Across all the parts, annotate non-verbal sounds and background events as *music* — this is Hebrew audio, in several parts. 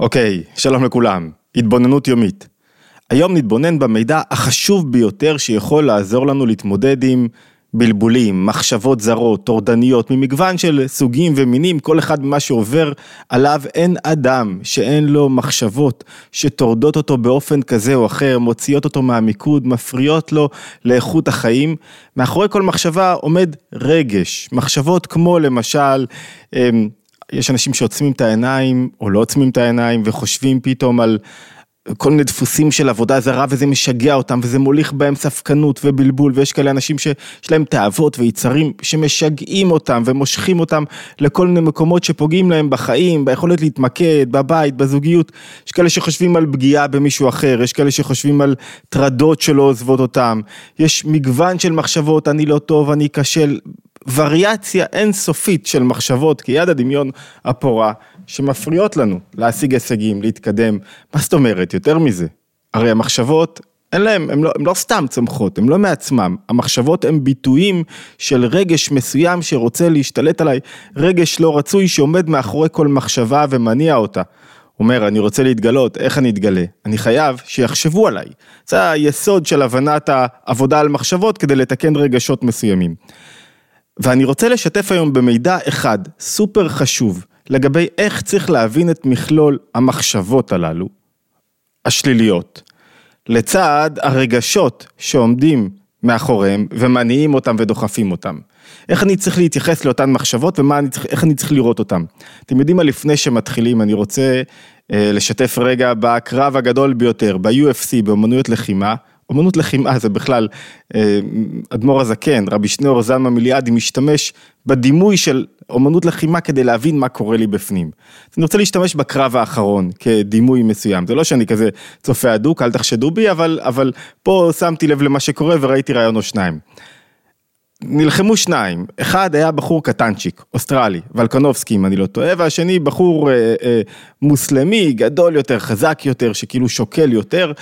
אוקיי, שלום לכולם, התבוננות יומית. היום נתבונן במידע החשוב ביותר שיכול לעזור לנו להתמודד עם בלבולים, מחשבות זרות, טורדניות, ממגוון של סוגים ומינים, כל אחד ממה שעובר עליו, אין אדם שאין לו מחשבות שטורדות אותו באופן כזה או אחר, מוציאות אותו מהמיקוד, מפריעות לו לאיכות החיים. מאחורי כל מחשבה עומד רגש, מחשבות כמו למשל, אמ, יש אנשים שעוצמים את העיניים או לא עוצמים את העיניים וחושבים פתאום על כל מיני דפוסים של עבודה זרה וזה משגע אותם וזה מוליך בהם ספקנות ובלבול ויש כאלה אנשים שיש להם תאוות ויצרים שמשגעים אותם ומושכים אותם לכל מיני מקומות שפוגעים להם בחיים, ביכולת להתמקד, בבית, בזוגיות. יש כאלה שחושבים על פגיעה במישהו אחר, יש כאלה שחושבים על טרדות שלא עוזבות אותם, יש מגוון של מחשבות, אני לא טוב, אני אכשל, וריאציה אינסופית של מחשבות כיד הדמיון הפורה שמפריעות לנו להשיג הישגים, להתקדם. מה זאת אומרת? יותר מזה. הרי המחשבות, אין להם, הן לא, לא סתם צומחות, הן לא מעצמם. המחשבות הן ביטויים של רגש מסוים שרוצה להשתלט עליי, רגש לא רצוי שעומד מאחורי כל מחשבה ומניע אותה. אומר, אני רוצה להתגלות, איך אני אתגלה? אני חייב שיחשבו עליי. זה היסוד של הבנת העבודה על מחשבות כדי לתקן רגשות מסוימים. ואני רוצה לשתף היום במידע אחד, סופר חשוב, לגבי איך צריך להבין את מכלול המחשבות הללו, השליליות, לצד הרגשות שעומדים מאחוריהם ומניעים אותם ודוחפים אותם. איך אני צריך להתייחס לאותן מחשבות ואיך אני צריך לראות אותן. אתם יודעים מה, לפני שמתחילים, אני רוצה אה, לשתף רגע בקרב הגדול ביותר, ב-UFC, באמנויות לחימה, אמנות לחימה זה בכלל, אה, אדמו"ר הזקן, רבי שניאור זלמן מיליאדי משתמש בדימוי של אמנות לחימה כדי להבין מה קורה לי בפנים. אני רוצה להשתמש בקרב האחרון כדימוי מסוים, זה לא שאני כזה צופה הדוק, אל תחשדו בי, אבל, אבל פה שמתי לב למה שקורה וראיתי רעיון או שניים. נלחמו שניים, אחד היה בחור קטנצ'יק, אוסטרלי, ולקנובסקי אם אני לא טועה, והשני בחור אה, אה, מוסלמי, גדול יותר, חזק יותר, שכאילו שוקל יותר,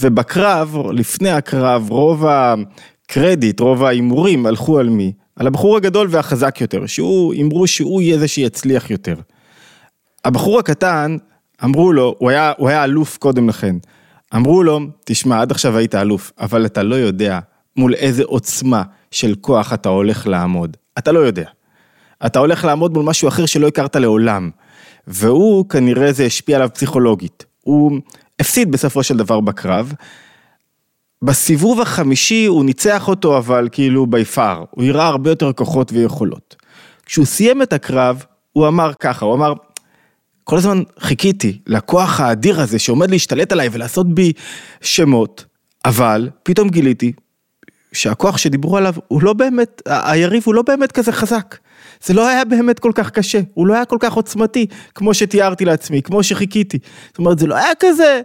ובקרב, לפני הקרב, רוב הקרדיט, רוב ההימורים הלכו על מי? על הבחור הגדול והחזק יותר, שהוא, הימרו שהוא יהיה זה שיצליח יותר. הבחור הקטן, אמרו לו, הוא היה, הוא היה אלוף קודם לכן, אמרו לו, תשמע, עד עכשיו היית אלוף, אבל אתה לא יודע מול איזה עוצמה של כוח אתה הולך לעמוד. אתה לא יודע. אתה הולך לעמוד מול משהו אחר שלא הכרת לעולם. והוא, כנראה זה השפיע עליו פסיכולוגית. הוא הפסיד בסופו של דבר בקרב. בסיבוב החמישי הוא ניצח אותו, אבל כאילו בי פאר. הוא הראה הרבה יותר כוחות ויכולות. כשהוא סיים את הקרב, הוא אמר ככה, הוא אמר, כל הזמן חיכיתי לכוח האדיר הזה שעומד להשתלט עליי ולעשות בי שמות, אבל פתאום גיליתי שהכוח שדיברו עליו הוא לא באמת, היריב הוא לא באמת כזה חזק. זה לא היה באמת כל כך קשה, הוא לא היה כל כך עוצמתי, כמו שתיארתי לעצמי, כמו שחיכיתי. זאת אומרת, זה לא היה כזה,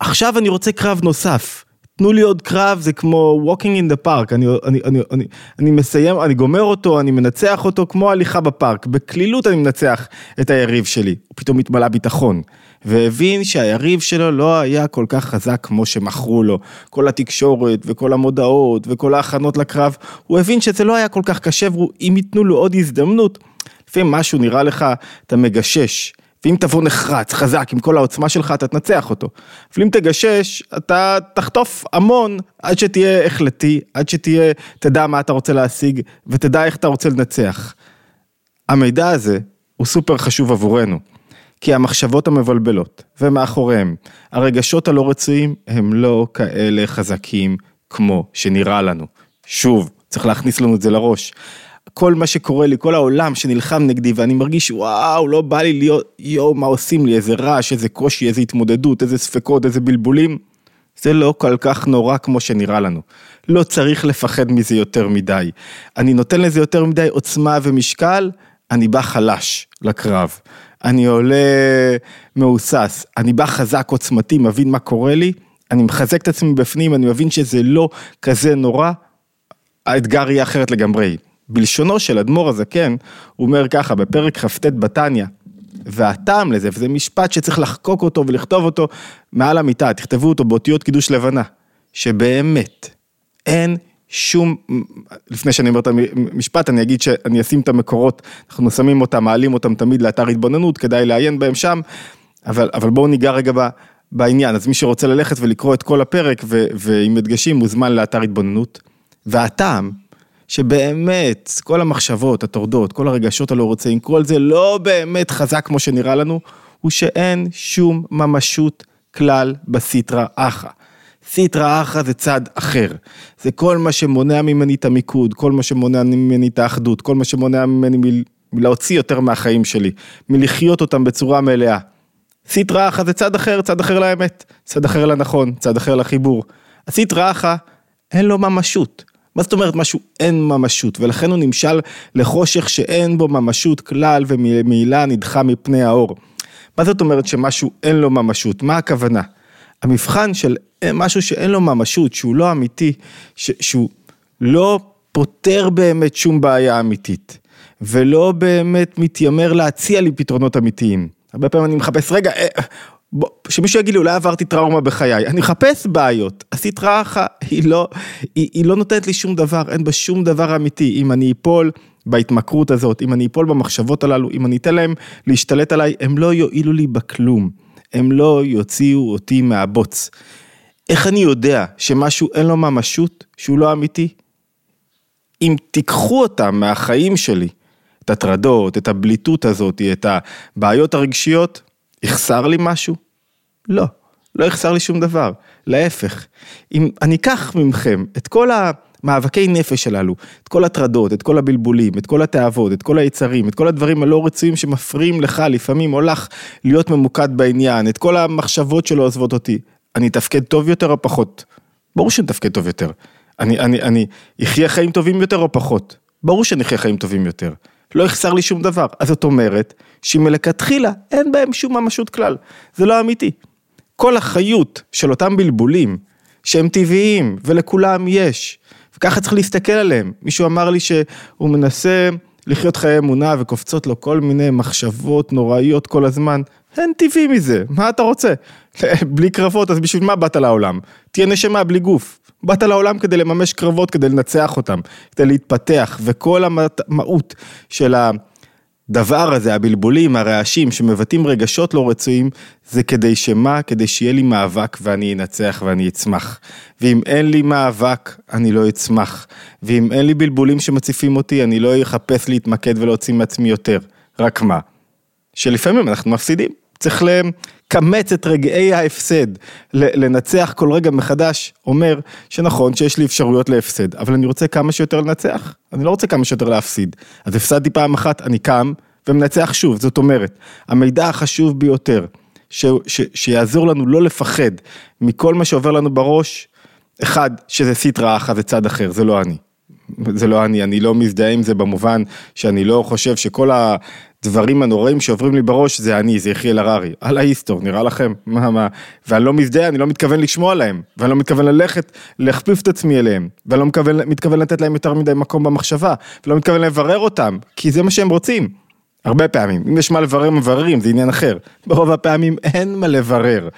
עכשיו אני רוצה קרב נוסף. תנו לי עוד קרב, זה כמו walking in the park, אני, אני, אני, אני, אני מסיים, אני גומר אותו, אני מנצח אותו כמו הליכה בפארק, בקלילות אני מנצח את היריב שלי, הוא פתאום התמלא ביטחון. והבין שהיריב שלו לא היה כל כך חזק כמו שמכרו לו. כל התקשורת וכל המודעות וכל ההכנות לקרב, הוא הבין שזה לא היה כל כך קשה, ואם ייתנו לו עוד הזדמנות, לפעמים משהו נראה לך, אתה מגשש. ואם תבוא נחרץ, חזק, עם כל העוצמה שלך, אתה תנצח אותו. אבל אם תגשש, אתה תחטוף המון עד שתהיה החלטי, עד שתהיה, תדע מה אתה רוצה להשיג, ותדע איך אתה רוצה לנצח. המידע הזה הוא סופר חשוב עבורנו. כי המחשבות המבלבלות ומאחוריהם הרגשות הלא רצויים הם לא כאלה חזקים כמו שנראה לנו. שוב, צריך להכניס לנו את זה לראש. כל מה שקורה לי, כל העולם שנלחם נגדי ואני מרגיש וואו, לא בא לי להיות, יואו, מה עושים לי, איזה רעש, איזה קושי, איזה התמודדות, איזה ספקות, איזה בלבולים. זה לא כל כך נורא כמו שנראה לנו. לא צריך לפחד מזה יותר מדי. אני נותן לזה יותר מדי עוצמה ומשקל, אני בא חלש לקרב. אני עולה מהוסס, אני בא חזק, עוצמתי, מבין מה קורה לי, אני מחזק את עצמי בפנים, אני מבין שזה לא כזה נורא, האתגר יהיה אחרת לגמרי. בלשונו של אדמו"ר הזקן, הוא אומר ככה, בפרק כ"ט בתניא, והטעם לזה, וזה משפט שצריך לחקוק אותו ולכתוב אותו מעל המיטה, תכתבו אותו באותיות קידוש לבנה, שבאמת אין שום, לפני שאני אומר את המשפט, אני אגיד שאני אשים את המקורות, אנחנו שמים אותם, מעלים אותם תמיד לאתר התבוננות, כדאי לעיין בהם שם. אבל, אבל בואו ניגע רגע ב, בעניין, אז מי שרוצה ללכת ולקרוא את כל הפרק ו, ועם הדגשים מוזמן לאתר התבוננות. והטעם, שבאמת כל המחשבות, הטורדות, כל הרגשות הלא רוצים, כל זה לא באמת חזק כמו שנראה לנו, הוא שאין שום ממשות כלל בסיטרא אחא. סיטרא אחא זה צד אחר. זה כל מה שמונע ממני את המיקוד, כל מה שמונע ממני את האחדות, כל מה שמונע ממני מלהוציא יותר מהחיים שלי, מלחיות אותם בצורה מלאה. סיטרא אחא זה צד אחר, צד אחר לאמת, צד אחר לנכון, צד אחר לחיבור. הסיטרא אחא אין לו ממשות. מה זאת אומרת משהו אין ממשות, ולכן הוא נמשל לחושך שאין בו ממשות כלל ומעילה נדחה מפני האור. מה זאת אומרת שמשהו אין לו ממשות? מה הכוונה? המבחן של משהו שאין לו ממשות, שהוא לא אמיתי, ש, שהוא לא פותר באמת שום בעיה אמיתית, ולא באמת מתיימר להציע לי פתרונות אמיתיים. הרבה פעמים אני מחפש, רגע, אה, בוא, שמישהו יגיד לי, אולי עברתי טראומה בחיי, אני מחפש בעיות, הסטרה אחת, היא לא, היא, היא לא נותנת לי שום דבר, אין בה שום דבר אמיתי, אם אני אפול בהתמכרות הזאת, אם אני אפול במחשבות הללו, אם אני אתן להם להשתלט עליי, הם לא יועילו לי בכלום, הם לא יוציאו אותי מהבוץ. איך אני יודע שמשהו אין לו ממשות, שהוא לא אמיתי? אם תיקחו אותם מהחיים שלי, את הטרדות, את הבליטות הזאת, את הבעיות הרגשיות, יחסר לי משהו? לא, לא יחסר לי שום דבר, להפך. אם אני אקח ממכם את כל המאבקי נפש הללו, את כל הטרדות, את כל הבלבולים, את כל התאוות, את כל היצרים, את כל הדברים הלא רצויים שמפריעים לך לפעמים או לך להיות ממוקד בעניין, את כל המחשבות שלא עוזבות אותי, אני אתפקד טוב יותר או פחות? ברור שאני אתפקד טוב יותר. אני, אני, אני אחיה חיים טובים יותר או פחות? ברור שאני אחיה חיים טובים יותר. לא יחסר לי שום דבר. אז זאת אומרת, שמלכתחילה אין בהם שום ממשות כלל. זה לא אמיתי. כל החיות של אותם בלבולים, שהם טבעיים ולכולם יש, וככה צריך להסתכל עליהם. מישהו אמר לי שהוא מנסה לחיות חיי אמונה וקופצות לו כל מיני מחשבות נוראיות כל הזמן. אין טבעי מזה, מה אתה רוצה? *laughs* בלי קרבות, אז בשביל מה באת לעולם? תהיה נשמה בלי גוף. באת לעולם כדי לממש קרבות, כדי לנצח אותם, כדי להתפתח, וכל המהות של הדבר הזה, הבלבולים, הרעשים, שמבטאים רגשות לא רצויים, זה כדי שמה? כדי שיהיה לי מאבק ואני אנצח ואני אצמח. ואם אין לי מאבק, אני לא אצמח. ואם אין לי בלבולים שמציפים אותי, אני לא אחפש להתמקד ולהוציא מעצמי יותר. רק מה? שלפעמים אנחנו מפסידים. צריך לקמץ את רגעי ההפסד, לנצח כל רגע מחדש, אומר שנכון שיש לי אפשרויות להפסד, אבל אני רוצה כמה שיותר לנצח, אני לא רוצה כמה שיותר להפסיד. אז הפסדתי פעם אחת, אני קם ומנצח שוב, זאת אומרת, המידע החשוב ביותר, ש, ש, שיעזור לנו לא לפחד מכל מה שעובר לנו בראש, אחד, שזה סיטרא אחא זה צד אחר, זה לא אני. זה לא אני, אני לא מזדהה עם זה במובן שאני לא חושב שכל הדברים הנוראים שעוברים לי בראש זה אני, זה יחיאל הררי, על ההיסטור, נראה לכם? מה, מה, ואני לא מזדהה, אני לא מתכוון לשמוע להם, ואני לא מתכוון ללכת, להכפיף את עצמי אליהם, ואני לא מתכוון, מתכוון לתת להם יותר מדי מקום במחשבה, ולא מתכוון לברר אותם, כי זה מה שהם רוצים. הרבה פעמים, אם יש מה לברר מבררים, זה עניין אחר. ברוב הפעמים אין מה לברר,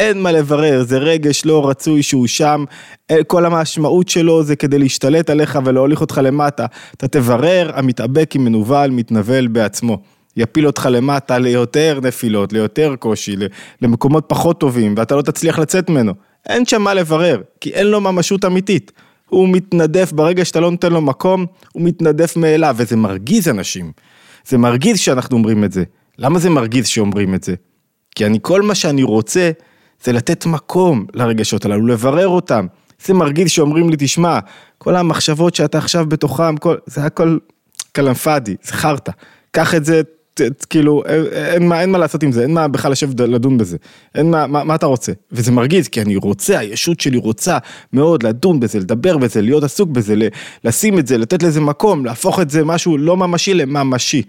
אין מה לברר, זה רגש לא רצוי שהוא שם, אה, כל המשמעות שלו זה כדי להשתלט עליך ולהוליך אותך למטה. אתה תברר, המתאבק עם מנוול מתנבל בעצמו. יפיל אותך למטה ליותר נפילות, ליותר קושי, למקומות פחות טובים, ואתה לא תצליח לצאת ממנו. אין שם מה לברר, כי אין לו ממשות אמיתית. הוא מתנדף, ברגע שאתה לא נותן לו מקום, הוא מתנדף מאליו, וזה מרגיז אנשים. זה מרגיז שאנחנו אומרים את זה. למה זה מרגיז שאומרים את זה? כי אני, כל מה שאני רוצה, זה לתת מקום לרגשות הללו, לברר אותם. זה מרגיז שאומרים לי, תשמע, כל המחשבות שאתה עכשיו בתוכם, כל, זה הכל כלאם פאדי, זה חרטא. קח את זה, ת, ת, כאילו, אין, אין, מה, אין מה לעשות עם זה, אין מה בכלל לשבת לדון בזה. אין מה, מה, מה אתה רוצה? וזה מרגיז, כי אני רוצה, הישות שלי רוצה מאוד לדון בזה, לדבר בזה, להיות עסוק בזה, לשים את זה, לתת לזה מקום, להפוך את זה משהו לא ממשי לממשי.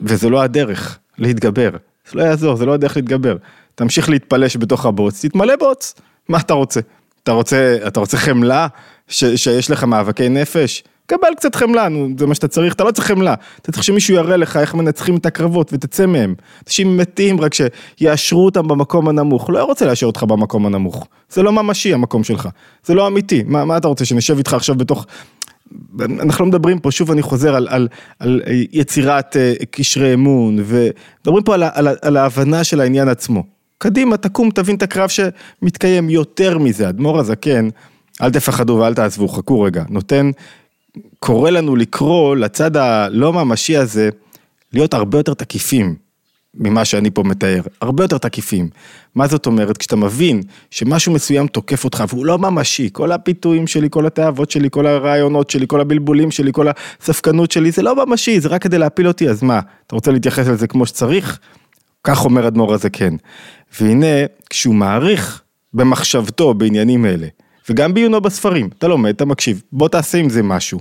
וזה לא הדרך להתגבר. זה לא יעזור, זה לא הדרך להתגבר. תמשיך להתפלש בתוך הבוץ, תתמלא בוץ. מה אתה רוצה? אתה רוצה, אתה רוצה חמלה? ש, שיש לך מאבקי נפש? קבל קצת חמלה, נו, זה מה שאתה צריך, אתה לא צריך חמלה. אתה צריך שמישהו יראה לך איך מנצחים את הקרבות ותצא מהם. אנשים מתים רק שיאשרו אותם במקום הנמוך. לא רוצה לאשר אותך במקום הנמוך. זה לא ממשי המקום שלך. זה לא אמיתי. מה, מה אתה רוצה, שנשב איתך עכשיו בתוך אנחנו לא מדברים פה, שוב אני חוזר על, על, על יצירת אה, קשרי אמון, ומדברים פה על, על, על ההבנה של העניין עצמו. קדימה, תקום, תבין את הקרב שמתקיים יותר מזה. אדמו"ר הזקן, אל תפחדו ואל תעזבו, חכו רגע, נותן, קורא לנו לקרוא לצד הלא ממשי הזה, להיות הרבה יותר תקיפים. ממה שאני פה מתאר, הרבה יותר תקיפים. מה זאת אומרת? כשאתה מבין שמשהו מסוים תוקף אותך והוא לא ממשי, כל הפיתויים שלי, כל התאוות שלי, כל הרעיונות שלי, כל הבלבולים שלי, כל הספקנות שלי, זה לא ממשי, זה רק כדי להפיל אותי, אז מה, אתה רוצה להתייחס לזה כמו שצריך? כך אומר אדמו"ר הזה כן. והנה, כשהוא מעריך במחשבתו בעניינים אלה, וגם בעיונו בספרים, אתה לומד, אתה מקשיב, בוא תעשה עם זה משהו.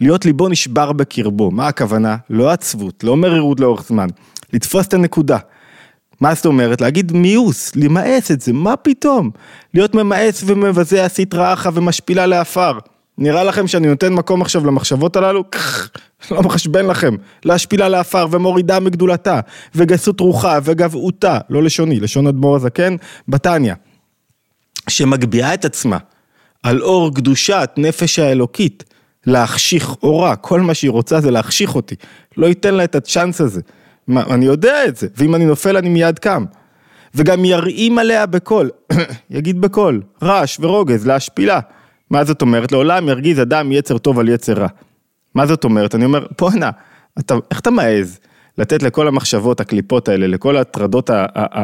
להיות ליבו נשבר בקרבו, מה הכוונה? לא עצבות, לא מרירות לאורך זמן, לתפוס את הנקודה. מה זאת אומרת? להגיד מיאוס, למאס את זה, מה פתאום? להיות ממאס ומבזה עשית רעך ומשפילה לעפר. נראה לכם שאני נותן מקום עכשיו למחשבות הללו? לא מחשבן לכם. להשפילה לעפר ומורידה מגדולתה, וגסות רוחה וגבעותה, לא לשוני, לשון אדמו"ר הזקן, בתניא. שמגביהה את עצמה על אור קדושת נפש האלוקית, להחשיך אורה, כל מה שהיא רוצה זה להחשיך אותי. לא ייתן לה את הצ'אנס הזה. מה, אני יודע את זה, ואם אני נופל אני מיד קם. וגם ירעים עליה בקול, *coughs* יגיד בקול, רעש ורוגז, להשפילה. מה זאת אומרת? לעולם ירגיז אדם יצר טוב על יצר רע. מה זאת אומרת? אני אומר, בואנה, איך אתה מעז לתת לכל המחשבות, הקליפות האלה, לכל ההטרדות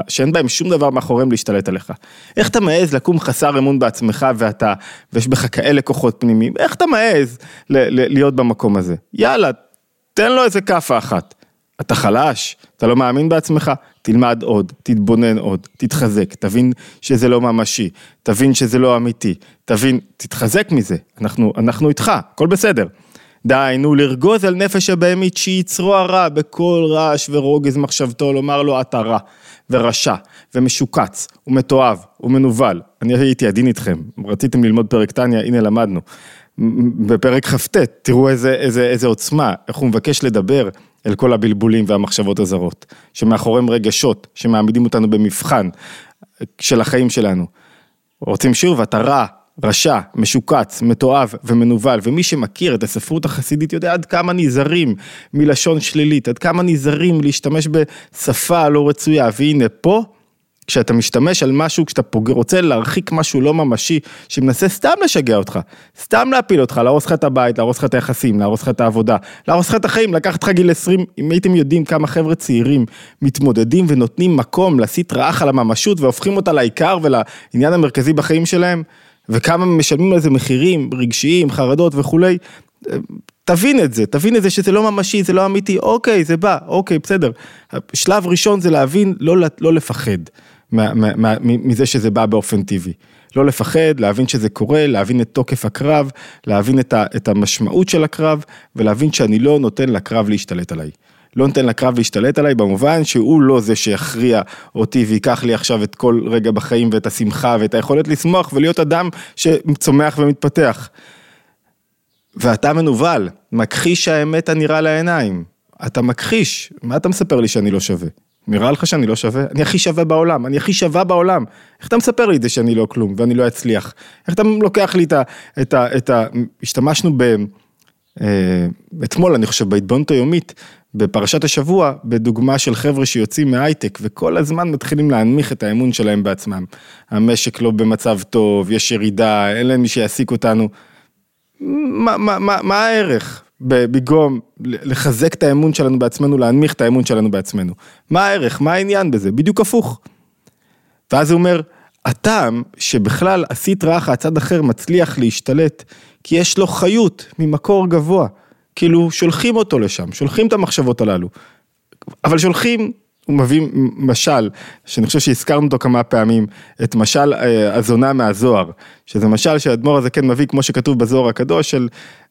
שאין בהם שום דבר מאחוריהם להשתלט עליך? איך אתה מעז לקום חסר אמון בעצמך ואתה, ויש בך כאלה כוחות פנימיים? איך אתה מעז להיות במקום הזה? יאללה, תן לו איזה כאפה אחת. אתה חלש, אתה לא מאמין בעצמך, תלמד עוד, תתבונן עוד, תתחזק, תבין שזה לא ממשי, תבין שזה לא אמיתי, תבין, תתחזק מזה, אנחנו, אנחנו איתך, הכל בסדר. דהיינו, לרגוז על נפש הבהמית שיצרו הרע בכל רעש ורוגז מחשבתו, לומר לו אתה רע, ורשע, ומשוקץ, ומתועב, ומנוול. אני הייתי עדין איתכם, רציתם ללמוד פרק טניה, הנה למדנו. בפרק כ"ט, תראו איזה, איזה, איזה עוצמה, איך הוא מבקש לדבר אל כל הבלבולים והמחשבות הזרות, שמאחוריהם רגשות, שמעמידים אותנו במבחן של החיים שלנו. רוצים שוב, אתה רע, רשע, משוקץ, מתועב ומנוול, ומי שמכיר את הספרות החסידית יודע עד כמה נזהרים מלשון שלילית, עד כמה נזהרים להשתמש בשפה לא רצויה, והנה פה כשאתה משתמש על משהו, כשאתה פוג... רוצה להרחיק משהו לא ממשי, שמנסה סתם לשגע אותך, סתם להפיל אותך, להרוס לך את הבית, להרוס לך את היחסים, להרוס לך את העבודה, להרוס לך את החיים, לקחת לך גיל 20, אם הייתם יודעים כמה חבר'ה צעירים מתמודדים ונותנים מקום להסית רעך על הממשות והופכים אותה לעיקר ולעניין המרכזי בחיים שלהם, וכמה משלמים על זה מחירים רגשיים, חרדות וכולי, תבין את זה, תבין את זה שזה לא ממשי, זה לא אמיתי, אוקיי, זה בא, אוקיי, בסדר. שלב ראשון זה להבין, לא, לא לפחד. מזה שזה בא באופן טבעי. לא לפחד, להבין שזה קורה, להבין את תוקף הקרב, להבין את, ה, את המשמעות של הקרב, ולהבין שאני לא נותן לקרב להשתלט עליי. לא נותן לקרב להשתלט עליי במובן שהוא לא זה שיכריע אותי ויקח לי עכשיו את כל רגע בחיים ואת השמחה ואת היכולת לשמוח ולהיות אדם שצומח ומתפתח. ואתה מנוול, מכחיש האמת הנראה לעיניים. אתה מכחיש, מה אתה מספר לי שאני לא שווה? נראה לך שאני לא שווה? אני הכי שווה בעולם, אני הכי שווה בעולם. איך אתה מספר לי את זה שאני לא כלום ואני לא אצליח? איך אתה לוקח לי את ה... את ה, את ה השתמשנו ב... אה, אתמול, אני חושב, בהתבוננות היומית, בפרשת השבוע, בדוגמה של חבר'ה שיוצאים מהייטק וכל הזמן מתחילים להנמיך את האמון שלהם בעצמם. המשק לא במצב טוב, יש ירידה, אין להם מי שיעסיק אותנו. מה, מה, מה, מה הערך? במקום לחזק את האמון שלנו בעצמנו, להנמיך את האמון שלנו בעצמנו. מה הערך? מה העניין בזה? בדיוק הפוך. ואז הוא אומר, הטעם שבכלל עשית רעך הצד אחר מצליח להשתלט, כי יש לו חיות ממקור גבוה. כאילו שולחים אותו לשם, שולחים את המחשבות הללו. אבל שולחים הוא מביא משל, שאני חושב שהזכרנו אותו כמה פעמים, את משל אה, הזונה מהזוהר, שזה משל שהאדמו"ר הזה כן מביא, כמו שכתוב בזוהר הקדוש, של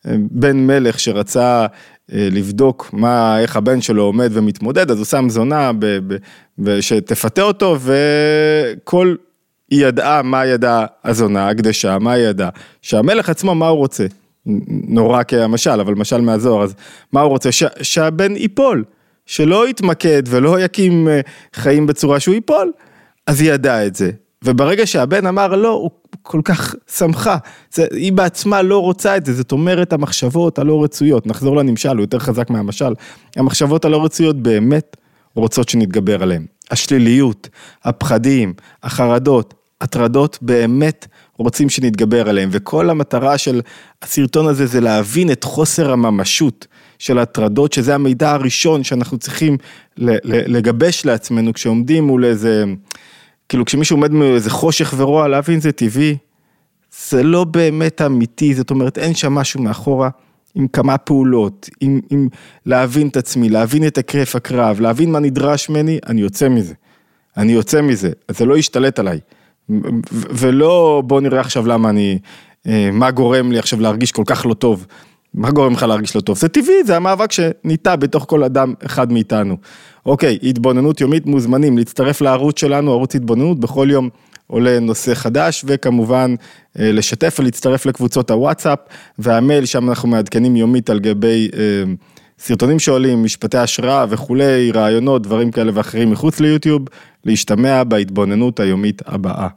אה, בן מלך שרצה אה, לבדוק מה, איך הבן שלו עומד ומתמודד, אז הוא שם זונה ב, ב, ב, שתפתה אותו, וכל, היא ידעה מה ידעה הזונה, הקדשה, מה היא ידעה, שהמלך עצמו, מה הוא רוצה? נורא כמשל, אבל משל מהזוהר, אז מה הוא רוצה? ש, שהבן ייפול. שלא יתמקד ולא יקים אה, חיים בצורה שהוא ייפול, אז היא ידעה את זה. וברגע שהבן אמר לא, הוא כל כך שמחה, זה, היא בעצמה לא רוצה את זה, זאת אומרת המחשבות הלא רצויות, נחזור לנמשל, הוא יותר חזק מהמשל, המחשבות הלא רצויות באמת רוצות שנתגבר עליהן. השליליות, הפחדים, החרדות, הטרדות באמת רוצים שנתגבר עליהם, וכל המטרה של הסרטון הזה זה להבין את חוסר הממשות של הטרדות, שזה המידע הראשון שאנחנו צריכים לגבש לעצמנו כשעומדים מול איזה, כאילו כשמישהו עומד מול איזה חושך ורוע, להבין זה טבעי, זה לא באמת אמיתי, זאת אומרת אין שם משהו מאחורה. עם כמה פעולות, עם, עם להבין את עצמי, להבין את הקרף הקרב, להבין מה נדרש ממני, אני יוצא מזה. אני יוצא מזה, אז זה לא ישתלט עליי. ולא בוא נראה עכשיו למה אני, אה, מה גורם לי עכשיו להרגיש כל כך לא טוב. מה גורם לך להרגיש לא טוב? זה טבעי, זה המאבק שניטע בתוך כל אדם אחד מאיתנו. אוקיי, התבוננות יומית מוזמנים להצטרף לערוץ שלנו, ערוץ התבוננות, בכל יום עולה נושא חדש, וכמובן אה, לשתף ולהצטרף לקבוצות הוואטסאפ והמייל, שם אנחנו מעדכנים יומית על גבי אה, סרטונים שעולים, משפטי השראה וכולי, רעיונות, דברים כאלה ואחרים מחוץ ליוטיוב, להשתמע בהתבוננות היומית הבאה.